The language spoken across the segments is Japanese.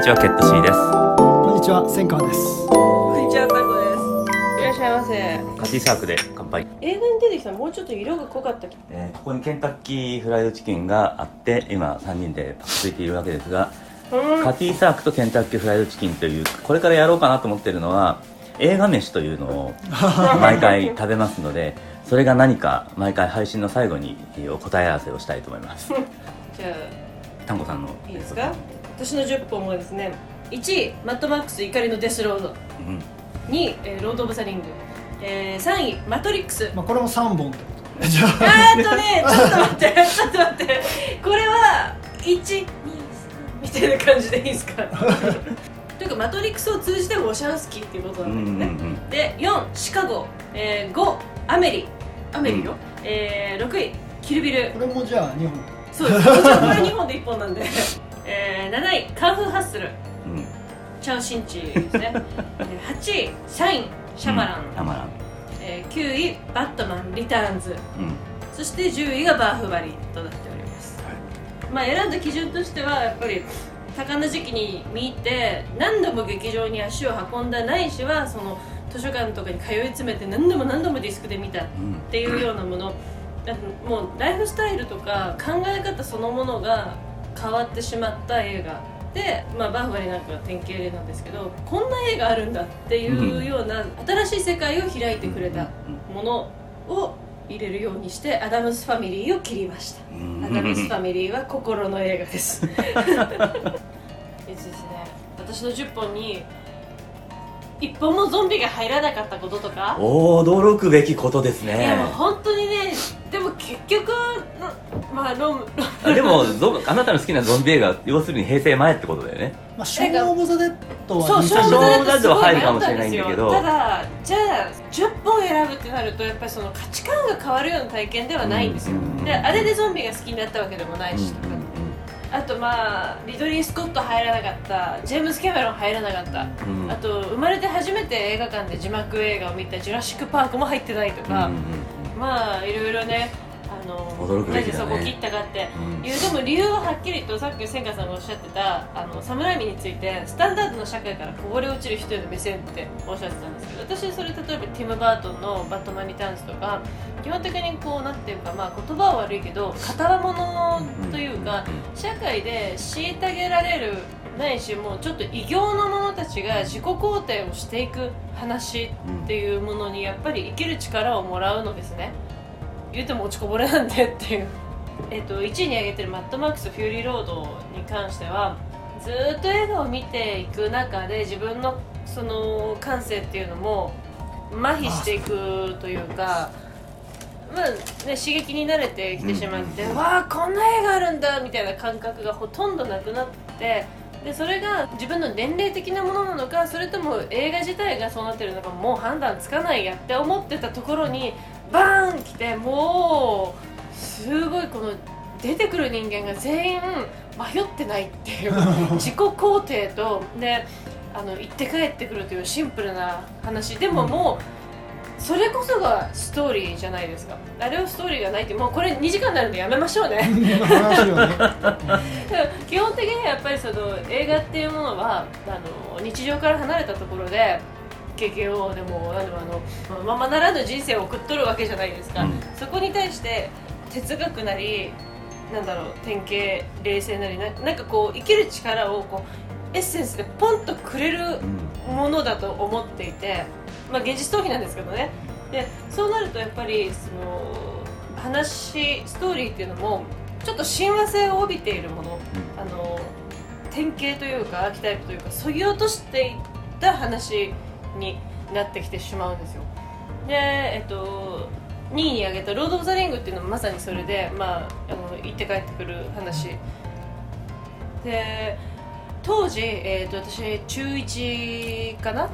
にちはケットシーですこんにちは千川ですこんにちは、タコです。いらっしゃいませ。カティサークで乾杯、映画に出てきたもうちょっと色が濃かった。えーここにケンタッキーフライドチキンがあって今3人でパクついているわけですが、うん。カティサークとケンタッキーフライドチキンというこれからやろうかなと思ってるのは映画飯というのを 毎回食べますのでそれが何か毎回配信の最後にお答え合わせをしたいと思います じゃタンゴさんのあ、いいですか？私の10本はですね、1位、マッドマックス怒りのデスロード。うん。2位、えーロード・オブ・ザ・リング。えー、3位、マトリックス。まあこれも三本ってことじゃああーっとね、ちょっと待って、ちょっと待って。これは、1、2、3みたいな感じでいいですか？というか、マトリックスを通じてウォシャンスキーっていうことうんうんんなだよね。で4シカゴ、えー、5アメリ。アメリよ、えー、6位キルビル。これもじゃあ二本。そうです。これ2本で1本なんで、えー、7位カンフーハッスル。うん。うんチャオシンチですね。えー8位シャインシャマラン、シャマラン。えー、9位バットマンリターンズ。うん。そして10位がバーフバリとなっております、まあ選んだ基準としてはやっぱり多感な時期に見て何度も劇場に足を運んだないしはその図書館とかに通い詰めて何度も何度もディスクで見たうんっていうようなもの。だってもうライフスタイルとか考え方そのものが変わってしまった映画で、まあ、バーフバリなんかは典型例なんですけどこんな映画あるんだっていうような新しい世界を開いてくれたものを入れるようにしてアダムスファミリーを切りました。うん。アダムスファミリーは心の映画です。私の10本に一本もゾンビが入らなかったこととか。驚くべきことですいやもうね本当にねでも結局まあロムロあでもゾンあなたの好きなゾンビ映画要するに平成前ってことだよね。まあショーン・オブ・ザ・デッドそうはショーン・オブ・ザ・デッドすごい入るかもしたれないんだけどただじゃあ10本選ぶってなるとやっぱりその価値観が変わるような体験ではないんですよ。うんであれでゾンビが好きになったわけでもないし。とかうんあとまあリドリー・スコット入らなかったジェームズ・キャメロン入らなかった。うん。うんあと生まれて初めて映画館で字幕映画を見た「ジュラシック・パーク」も入ってないとか、うんうんまあいろいろね。あのなぜそこ切ったかって。うん。いうでも理由ははっきりとさっき千賀さんがおっしゃってたあのサムライミについてスタンダードの社会からこぼれ落ちる人への目線っておっしゃってたんですけど私それ例えばティム・バートンの「バットマン・リターンズ」とか基本的にこうなんていうかまあ言葉は悪いけど片物というか社会で虐げられるないしもうちょっと異形の者たちが自己肯定をしていく話っていうものにやっぱり生きる力をもらうのですね言うても落ちこぼれなんでっていう、えっと1位に挙げてるマッドマックス・フューリー・ロードに関してはずーっと映画を見ていく中で自分のその感性っていうのも麻痺していくというかまあね、刺激に慣れてきてしまって、うんわあこんな映画あるんだみたいな感覚がほとんどなくなってでそれが自分の年齢的なものなのかそれとも映画自体がそうなってるのかもう判断つかないやって思ってたところにバーン来てもうすごいこの出てくる人間が全員迷ってないっていう自己肯定とであの行って帰ってくるというシンプルな話。でももう。それこそがストーリーじゃないですか。あれをストーリーがないってもうこれ2時間になるんでやめましょうね。基本的にはやっぱりその映画っていうものはあの日常から離れたところで経験をでも何でもあのままならぬ人生を送っとるわけじゃないですか、うん。そこに対して哲学なりなんだろう典型冷静なりななんかこう生きる力をこうエッセンスでポンとくれるうんものだと思っていて、まあ、現実逃避なんですけどね。でそうなるとやっぱりその話ストーリーっていうのもちょっと親和性を帯びているもの。あの典型というかアーキタイプというかそぎ落としていった話になってきてしまうんですよ。でえっと2位に挙げた「ロード・オブ・ザ・リング」っていうのもまさにそれで、まあ、あの行って帰ってくる話。で当時、えー、と私中1かな、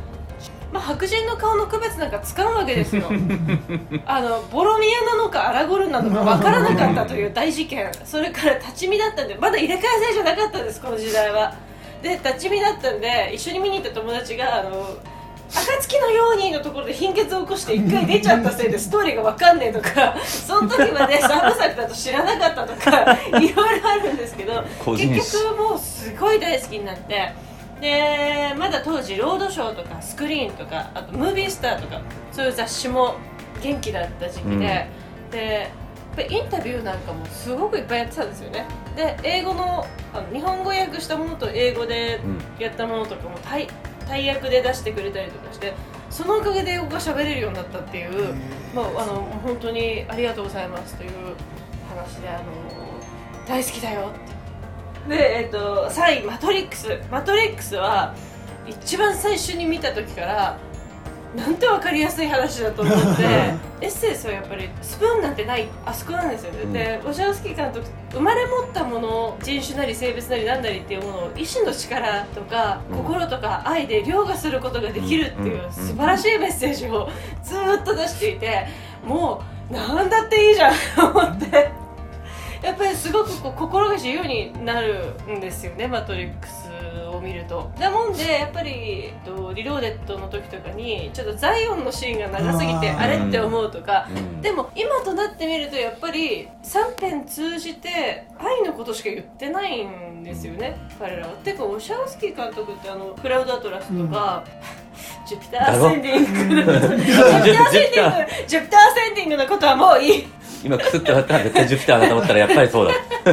まあ、白人の顔の区別なんかつかんわけですよ。あのボロミアなのかアラゴルなのか分からなかったという大事件。それから立ち見だったんでまだ入れ替え制じゃなかったんですこの時代は。で立ち見だったんで一緒に見に行った友達があの暁のようにのところで貧血を起こして一回出ちゃったせいでストーリーが分かんねえとかその時まで三部作だと知らなかったとか いろいろあるんですけど結局もうすごい大好きになって。でまだ当時ロードショーとかスクリーンとかあとムービースターとかそういう雑誌も元気だった時期で、うん。でインタビューなんかもすごくいっぱいやってたんですよね。で英語のあの日本語訳したものと英語でうん。やったものとかも大大役で出してくれたりとかしてそのおかげで英語が喋れるようになったっていう、まあ、あの本当にありがとうございますという話であの大好きだよって。で、えっと3位「マトリックス」「マトリックス」は一番最初に見た時からなんて分かりやすい話だと思って エッセンスはやっぱりスプーンなんてないあそこなんですよね、うん。でウォシャウスキー監督生まれ持ったもの人種なり性別なりなんなりっていうものを意志の力とか、うん。心とか愛で凌駕することができるっていううん。素晴らしいメッセージを ずーっと出していてもうなんだっていいじゃんと思って。やっぱりすごくこう心が自由になるんですよね「マトリックス」を見ると。だもんでやっぱりえっとリローデッドの時とかにちょっとザイオンのシーンが長すぎてあれって思うとかうん。でも今となってみるとやっぱり3編通じて愛のことしか言ってないんですよね、彼らは。てかオシャウスキー監督ってあのクラウドアトラスとか、ジュピター・アセンディングジュピター・アセンディングジュピター・アセンディングのことはもういい。今クスって笑ったら絶対ジュピターだと思ったらやっぱりそうだ。ク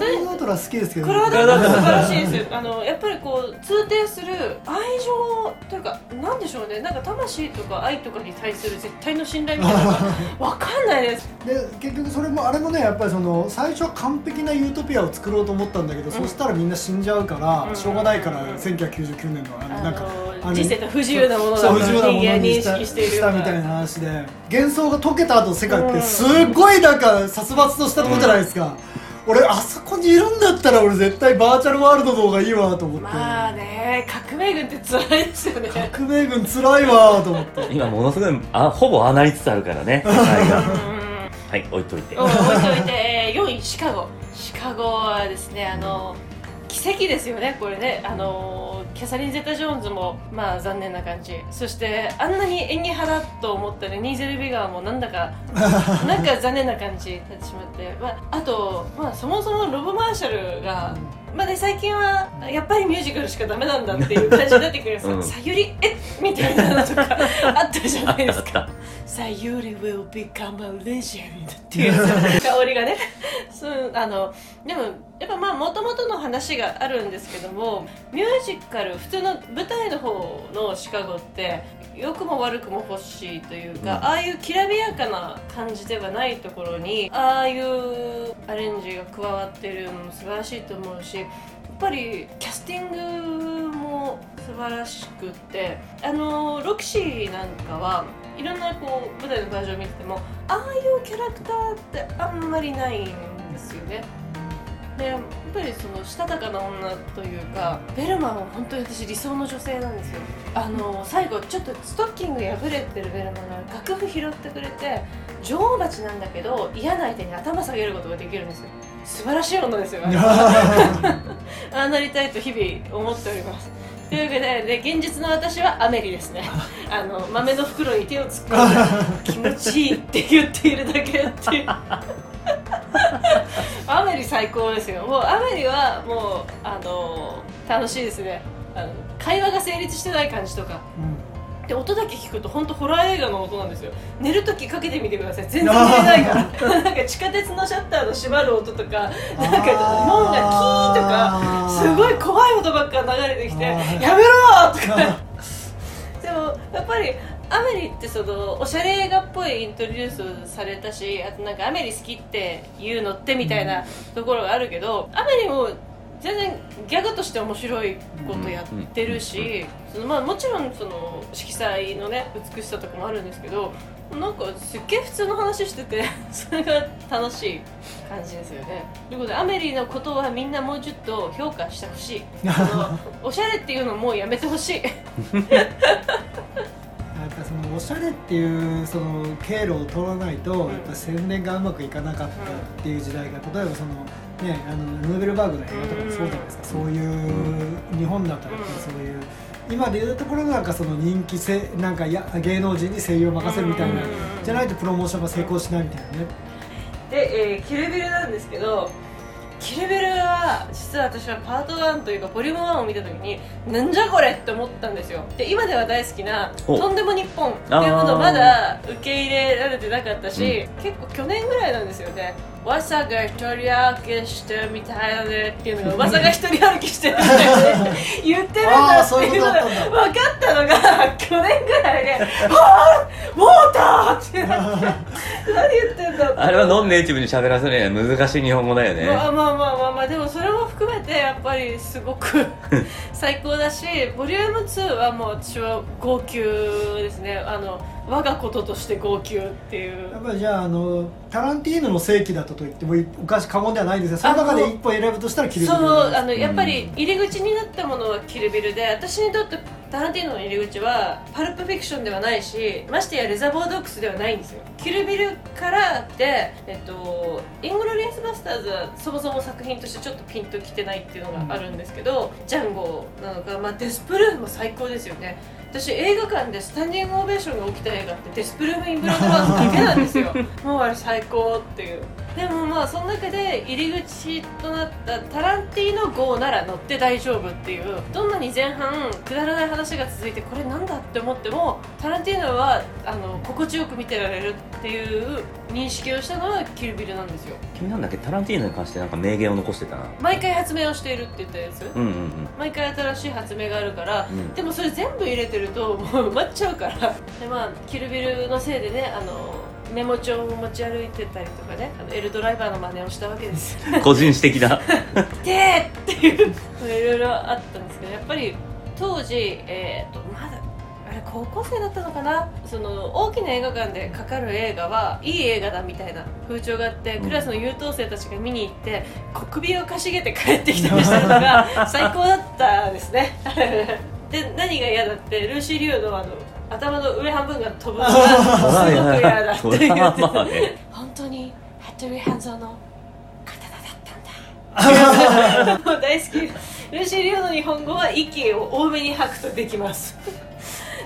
ラウドアトラス好きですけどクラウドアトラス素晴らしいですよ。あのやっぱりこう通底する愛情というかなんでしょうね。なんか魂とか愛とかに対する絶対の信頼みたいなのが分かんないです。で結局それもあれもねやっぱりその最初は完璧なユートピアを作ろうと思ったんだけど、そしたらみんな死んじゃうから、うんしょうがないから、うん。1999年のあのあなんかあのの人生と不自由なものだそうと人間認識しているしたみたいな話で。幻想が解けた後世界っうん。てすっごいなんか殺伐としたとこじゃないですか、俺あそこにいるんだったら俺絶対バーチャルワールドの方がいいわと思って、まあね革命軍って辛いですよね。革命軍つらいわと思って。今ものすごいあほぼああなりつつあるからねはい置いといて。うん置いといてえー4位シカゴ。シカゴはですねあの奇跡ですよねこれね。あのキャサリン・ゼタ・ジョーンズもまあ残念な感じ。そしてあんなに演技派だと思ったレニーゼル・ビガーもなんだか なんか残念な感じになってしまって、まあ、あと、まあ、そもそもロブ・マーシャルが、まあね、最近はやっぱりミュージカルしかダメなんだっていう感じになってくるんですよ、うん。さゆりえみたいなのとか あったじゃないですか。さゆり will become a legend っていうさ香りがね。そうあのでもやっぱまあもともとの話があるんですけどもミュージカル普通の舞台の方のシカゴって良くも悪くも欲しいというか、うん。ああいうきらびやかな感じではないところにああいうアレンジが加わってるのも素晴らしいと思うしやっぱりキャスティングも素晴らしくってあのロキシーなんかはいろんなこう舞台のバージョンを見ててもああいうキャラクターってあんまりないんですよねでやっぱりそのしたたかな女というかベルマンは本当に私理想の女性なんですよ。あの最後ちょっとストッキング破れてるベルマンが楽譜拾ってくれて女王蜂なんだけど嫌な相手に頭下げることができるんですよ。素晴らしい女ですよ。ああなりたいと日々思っております。というわけでで現実の私はアメリですね。あの豆の袋に手を突っ込んで気持ちいいって言っているだけっていう アメリ最高ですよ。もうアメリはもうあの楽しいですね。あの会話が成立してない感じとか。で音だけ聞くと本当ホラー映画の音なんですよ。寝るときかけてみてください。全然寝れないから。なんか地下鉄のシャッターの閉まる音とかなんか門がキーとかすごい怖い音ばっか流れてきて「あやーめろ!」とか。でもやっぱりアメリってそのおしゃれ映画っぽいイントロデュースされたしあとなんかアメリ好きって言うのってみたいなところがあるけど、アメリも全然ギャグとして面白いことやってるし、そのまあ、もちろんその色彩のね美しさとかもあるんですけどなんかすっげえ普通の話してて それが楽しい感じですよね。ということでアメリのことはみんなもうちょっと評価してほしい。おしゃれっていうのもうやめてほしい やっぱそのおしゃれっていうその経路を通らないと、ん。やっぱ宣伝がうまくいかなかったっていう時代が例えばそのねあのヌーベルバーグの映画とかもそうじゃないですか、そういう日本だったらやっぱりそういう。今でいうところのなんかその人気せなんかや芸能人に声優を任せるみたいな、じゃないとプロモーションが成功しないみたいなね、で、えーキルビルなんですけどキルビルは実は私はパート1というかボリューム1を見た時になんじゃこれって思ったんですよ。で今では大好きな「おとんでも日本」っていうものまだ受け入れられてなかったし、結構去年ぐらいなんですよね噂 が一人歩きしてるみたいだねっていうのが噂が一人歩きしてるみたいで言ってるんあだって。いうのが分かったのが去年ぐらいで「はあウォーター!」ってなって。何言ってんだって。あれはノンネイティブに喋らせるには難しい日本語だよね、まあまあまあまあまあでもそれも含めてやっぱりすごく 最高だしボリューム2はもう私は号泣ですね。あの我がこととして号泣っていう。やっぱりじゃああのタランティーノの世紀だったと言ってもおかし過言ではないんですがその中で一歩選ぶとしたらキルビル。そうあのん。やっぱり入り口になったものはキルビルで私にとってタランティーノの入り口はパルプフィクションではないしましてやレザーボードックスではないんですよ。キルビルからで、えっと、イングロリンスバスターズはそもそも作品としてちょっとピンときてないっていうのがあるんですけど、ジャンゴなのか、まあ、デスプルームも最高ですよね私映画館でスタンディングオベーションが起きた映画ってデスプルーフ・イン・ブラッドバーズだけなんですよ。もうあれ最高っていう。でもまあその中で入り口となったタランティーノ号なら乗って大丈夫っていう。どんなに前半くだらない話が続いてこれなんだって思ってもタランティーノはあの心地よく見てられるっていう認識をしたのはキルビルなんですよ。君なんだっけ？タランティーノに関してなんか名言を残してたな。毎回発明をしているって言ったやつ。うんうんうん。毎回新しい発明があるから、うん。でもそれ全部入れてるともう埋まっちゃうから。でまあキルビルのせいでねあのメモ帳を持ち歩いてたりとかね。あのエルドライバーの真似をしたわけです。よ個人史的な。でっていう。いろいろあったんですけどやっぱり当時、えー、とまだ高校生だったのかな？その大きな映画館でかかる映画はいい映画だみたいな風潮があって、うん。クラスの優等生たちが見に行って小首をかしげて帰ってきたりしたのが 最高だったですね。で何が嫌だってルーシー・リュウのあの頭の上半分が飛ぶのが すごく嫌だってそ言って本当にハットリー・ハンゾーの刀だったんだ。大好き。ルーシー・リオの日本語は息を多めに吐くとできます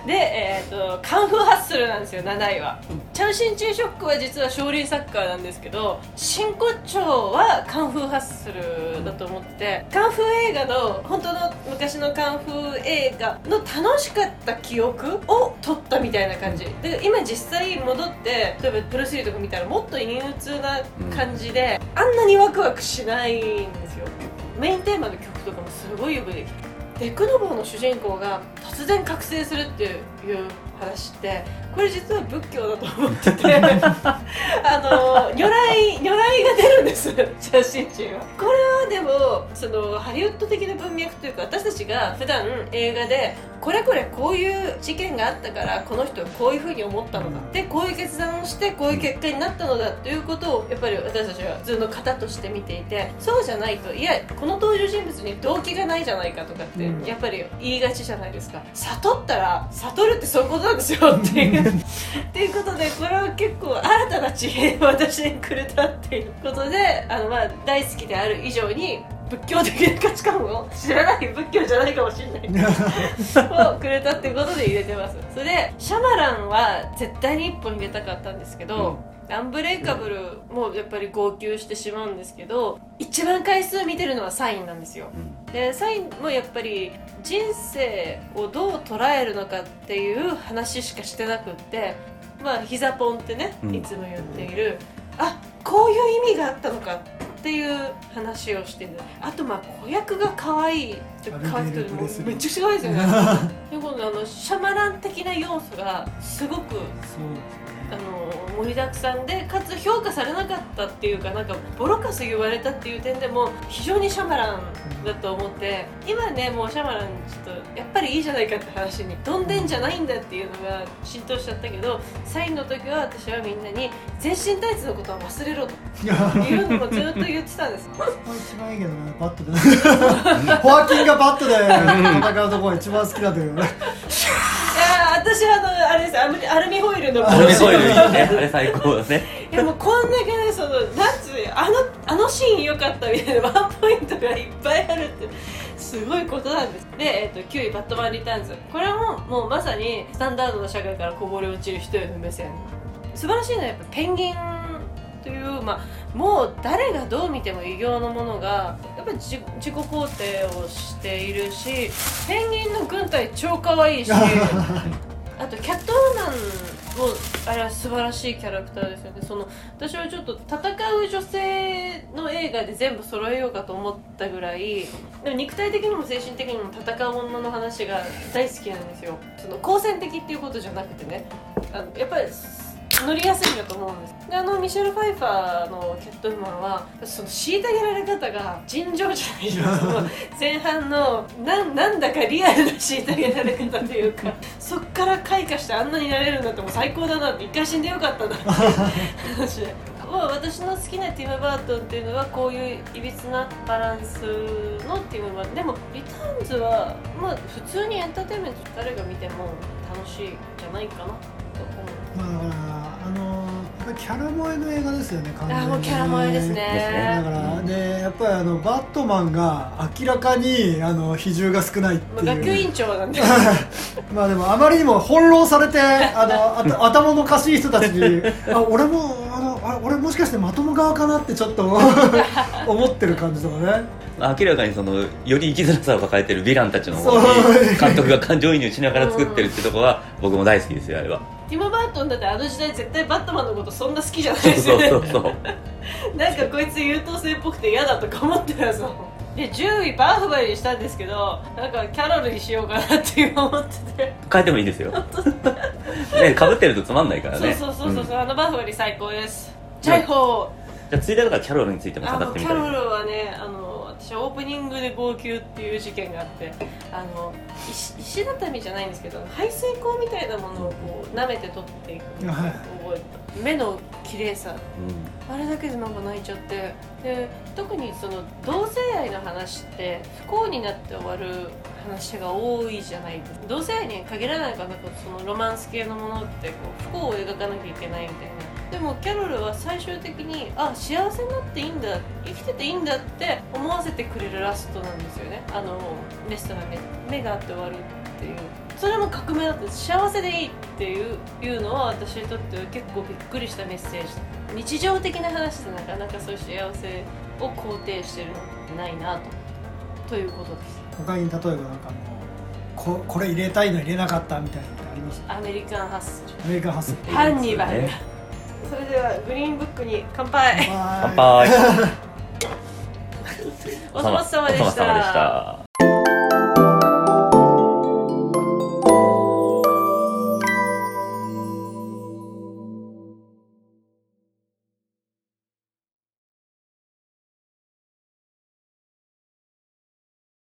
で、えー、とカンフーハッスルなんですよ7位は。チャンシンチーショックは実は少林サッカーなんですけど真骨頂はカンフーハッスルだと思っててカンフー映画の本当の昔のカンフー映画の楽しかった記憶を撮ったみたいな感じ。で今実際戻って例えばプロスリーとか見たらもっと陰鬱な感じで、あんなにワクワクしないんですよ。メインテーマの曲とかもすごいよくできてデクノボーの主人公が突然覚醒するっていう話ってこれ実は仏教だと思ってて あの如来如来が出るんです写真集はそのハリウッド的な文脈というか私たちが普段映画でこれこれこういう事件があったからこの人はこういうふうに思ったのだでこういう決断をしてこういう結果になったのだということをやっぱり私たちは普通の型として見ていてそうじゃないといやこの登場人物に動機がないじゃないかとかってうん。やっぱり言いがちじゃないですか。悟ったら悟るってそういうことなんですよっていう。っていうことでこれは結構新たな知恵を私にくれたっていうことであの、まあ、大好きである以上に仏教的な価値観を知らない仏教じゃないかもしれない。をくれたってことで入れてます。それでシャマランは絶対に1本入れたかったんですけど、アンブレイカブルもやっぱり号泣してしまうんですけど一番回数見てるのはサインなんですよ。うん。でサインもやっぱり人生をどう捉えるのかっていう話しかしてなくってまあ膝ポンってねうん。いつも言っている、あこういう意味があったのかっていう話をしてるあとまあ子役が可愛い可愛くてもうめっちゃ可愛いですよね。で今度あのシャマラン的な要素がすごくあの盛りだくさんでかつ評価されなかったっていうかなんかボロカス言われたっていう点でも非常にシャマランだと思って今ねもうシャマランちょっとやっぱりいいじゃないかって話にどんでんじゃないんだっていうのが浸透しちゃったけどサインの時は私はみんなに全身タイツのことは忘れろと。いうのもずっと言ってたんです。一番いいけどねバットで ホアキンがバットで戦うとこが一番好きなんだけどねいやー私はあのあれです。アルミアルミホイルのアルミホイルいいよね。あれ最高だね。いやもうこんだけねそのなんつうあのあのシーン良かったみたいなワンポイントがいっぱいあるってすごいことなんです。で、えっと9位「バットマンリターンズ」これももうまさにスタンダードな社会からこぼれ落ちる人への目線。素晴らしいのはやっぱペンギンというまあ、もう誰がどう見ても異形のものがやっぱり自自己肯定をしているしペンギンの軍隊超可愛いし あとキャットウーマンもあれは素晴らしいキャラクターですよね。その私はちょっと戦う女性の映画で全部揃えようかと思ったぐらいでも肉体的にも精神的にも戦う女の話が大好きなんですよ。その好戦的っていうことじゃなくてね。あのやっぱり乗りやすいんだと思うんです。であのミシェル・ファイファーのキャットウーマンはその虐げられ方が尋常じゃないです。か前半のなんなんだかリアルな虐げられ方というかそっから開花してあんなになれるんだってもう最高だなって一回死んでよかったなって 話で。まあ、私の好きなティム・バートンっていうのはこういういびつなバランスのティム・バートン。でもリターンズはまあ普通にエンターテインメント誰が見ても楽しいんじゃないかなまあだからあのやっぱりキャラ萌えの映画ですよね完全に。あもうキャラ萌えですね。だからねやっぱりあのバットマンが明らかにあの比重が少ないっていう。まあ、学級委員長なんで。まあでもあまりにも翻弄されてあの あた頭のおかしい人たちにあ俺もあのあ俺もしかしてまとも側かなってちょっと 思ってる感じとかね。明らかにそのより生きづらさを抱えてるヴィランたちの方に監督が感情移入しながら作ってるってとこは僕も大好きですよあれはティム・バートンだってあの時代絶対バットマンのことそんな好きじゃない。ですよねそうそうそう。なんかこいつ優等生っぽくて嫌だとか思ってるやつもんで10位バーフバリにしたんですけどなんかキャロルにしようかなって思ってて、変えてもいいですよ。ねかぶってるとつまんないからね。そうそうそうそう、ん。あのバーフバリ最高です。ジャイホー。じゃあついでだからキャロルについてもあ語ってみたい。のキャロルはねあの私オープニングで号泣っていう事件があってあの石石畳じゃないんですけど排水口みたいなものをこう舐めて取っていくのをはい。覚えた目の綺麗さ。うん。あれだけでなんか泣いちゃって。で特にその同性愛の話って不幸になって終わる話が多いじゃないですか。同性愛に限らないかなそのロマンス系のものってこう不幸を描かなきゃいけないみたいなでもキャロルは最終的にあ幸せになっていいんだ生きてていいんだって思わせてくれるラストなんですよね。あのレストランで。目があって終わるっていう。それも革命だったんです。幸せでいいっていういうのは私にとっては結構びっくりしたメッセージ。日常的な話でなかなかそういう幸せを肯定してるのってないなと。ということです。他に例えばなんかあのここれ入れたいの入れなかったみたいなのってあります？アメリカンハッスアメリカンハッスル。ルハンニバル。ねそれではグリーンブックに乾杯。乾乾杯。お粗末様でした